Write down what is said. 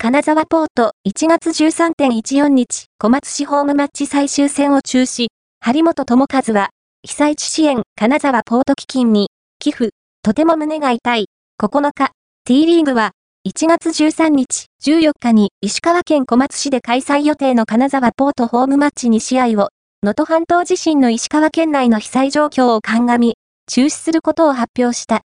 金沢ポート1月13.14日小松市ホームマッチ最終戦を中止、張本智和は、被災地支援金沢ポート基金に、寄付、とても胸が痛い、9日、T リーグは、1月13日、14日に石川県小松市で開催予定の金沢ポートホームマッチ2試合を、能登半島地震の石川県内の被災状況を鑑み、中止することを発表した。